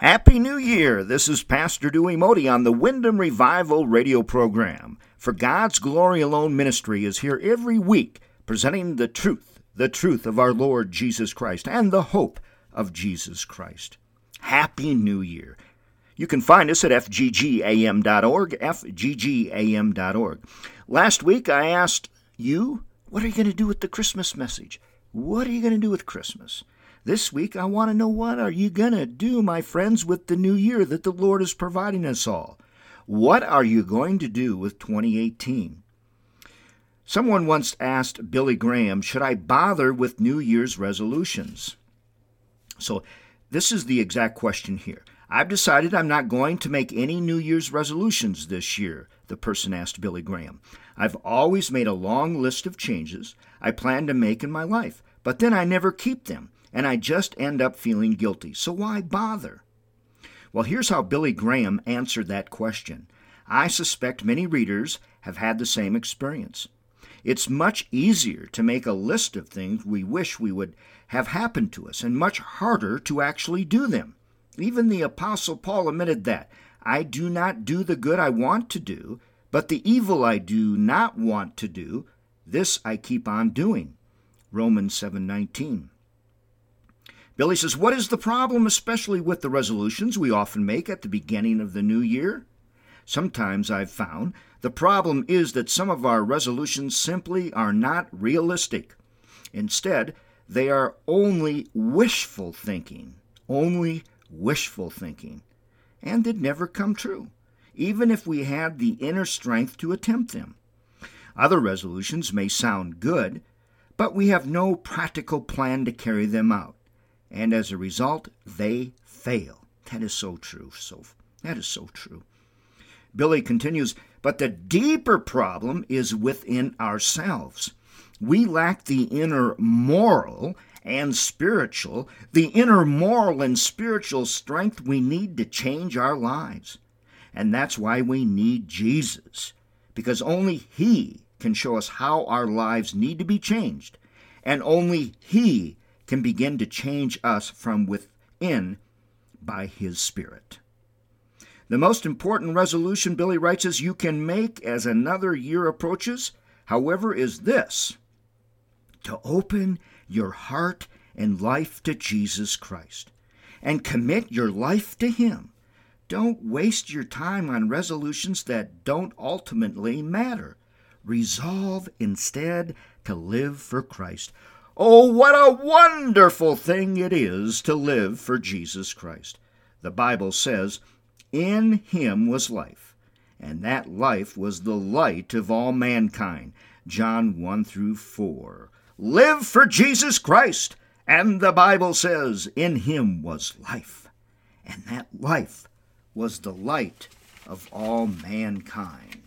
Happy New Year! This is Pastor Dewey Modi on the Wyndham Revival radio program. For God's Glory Alone Ministry is here every week presenting the truth, the truth of our Lord Jesus Christ, and the hope of Jesus Christ. Happy New Year! You can find us at fggam.org, fggam.org. Last week I asked you, what are you going to do with the Christmas message? What are you going to do with Christmas? This week, I want to know what are you going to do, my friends, with the new year that the Lord is providing us all? What are you going to do with 2018? Someone once asked Billy Graham, Should I bother with New Year's resolutions? So, this is the exact question here. I've decided I'm not going to make any New Year's resolutions this year, the person asked Billy Graham. I've always made a long list of changes I plan to make in my life, but then I never keep them and I just end up feeling guilty. So why bother? Well, here's how Billy Graham answered that question. I suspect many readers have had the same experience. It's much easier to make a list of things we wish we would have happened to us, and much harder to actually do them. Even the Apostle Paul admitted that. I do not do the good I want to do, but the evil I do not want to do, this I keep on doing. Romans 7:19. Billy says, What is the problem, especially with the resolutions we often make at the beginning of the new year? Sometimes I've found the problem is that some of our resolutions simply are not realistic. Instead, they are only wishful thinking, only wishful thinking, and they'd never come true, even if we had the inner strength to attempt them. Other resolutions may sound good, but we have no practical plan to carry them out and as a result, they fail. That is so true. So that is so true. Billy continues, but the deeper problem is within ourselves. We lack the inner moral and spiritual, the inner moral and spiritual strength we need to change our lives. And that's why we need Jesus, because only He can show us how our lives need to be changed, and only He can begin to change us from within by His Spirit. The most important resolution, Billy writes, is you can make as another year approaches, however, is this to open your heart and life to Jesus Christ and commit your life to Him. Don't waste your time on resolutions that don't ultimately matter. Resolve instead to live for Christ. Oh, what a wonderful thing it is to live for Jesus Christ. The Bible says, In him was life, and that life was the light of all mankind. John 1 through 4. Live for Jesus Christ. And the Bible says, In him was life, and that life was the light of all mankind.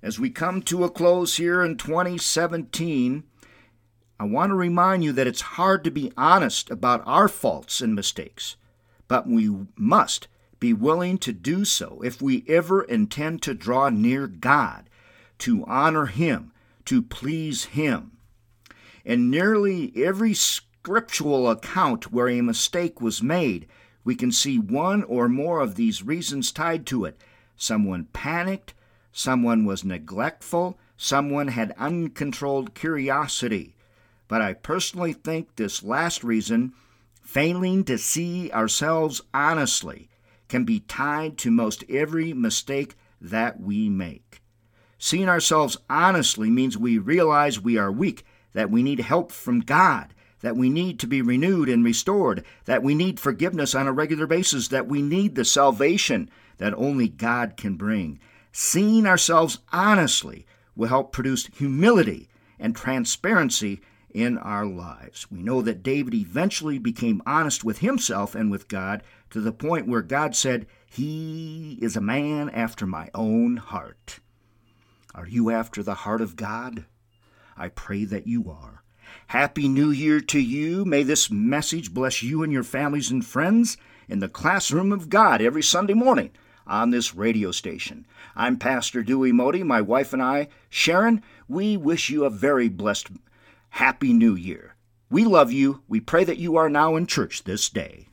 As we come to a close here in 2017, I want to remind you that it's hard to be honest about our faults and mistakes, but we must be willing to do so if we ever intend to draw near God, to honor Him, to please Him. In nearly every scriptural account where a mistake was made, we can see one or more of these reasons tied to it. Someone panicked, someone was neglectful, someone had uncontrolled curiosity. But I personally think this last reason, failing to see ourselves honestly, can be tied to most every mistake that we make. Seeing ourselves honestly means we realize we are weak, that we need help from God, that we need to be renewed and restored, that we need forgiveness on a regular basis, that we need the salvation that only God can bring. Seeing ourselves honestly will help produce humility and transparency in our lives. We know that David eventually became honest with himself and with God to the point where God said, He is a man after my own heart. Are you after the heart of God? I pray that you are. Happy New Year to you. May this message bless you and your families and friends in the classroom of God every Sunday morning on this radio station. I'm Pastor Dewey Modi. My wife and I, Sharon, we wish you a very blessed Happy New Year. We love you. We pray that you are now in church this day.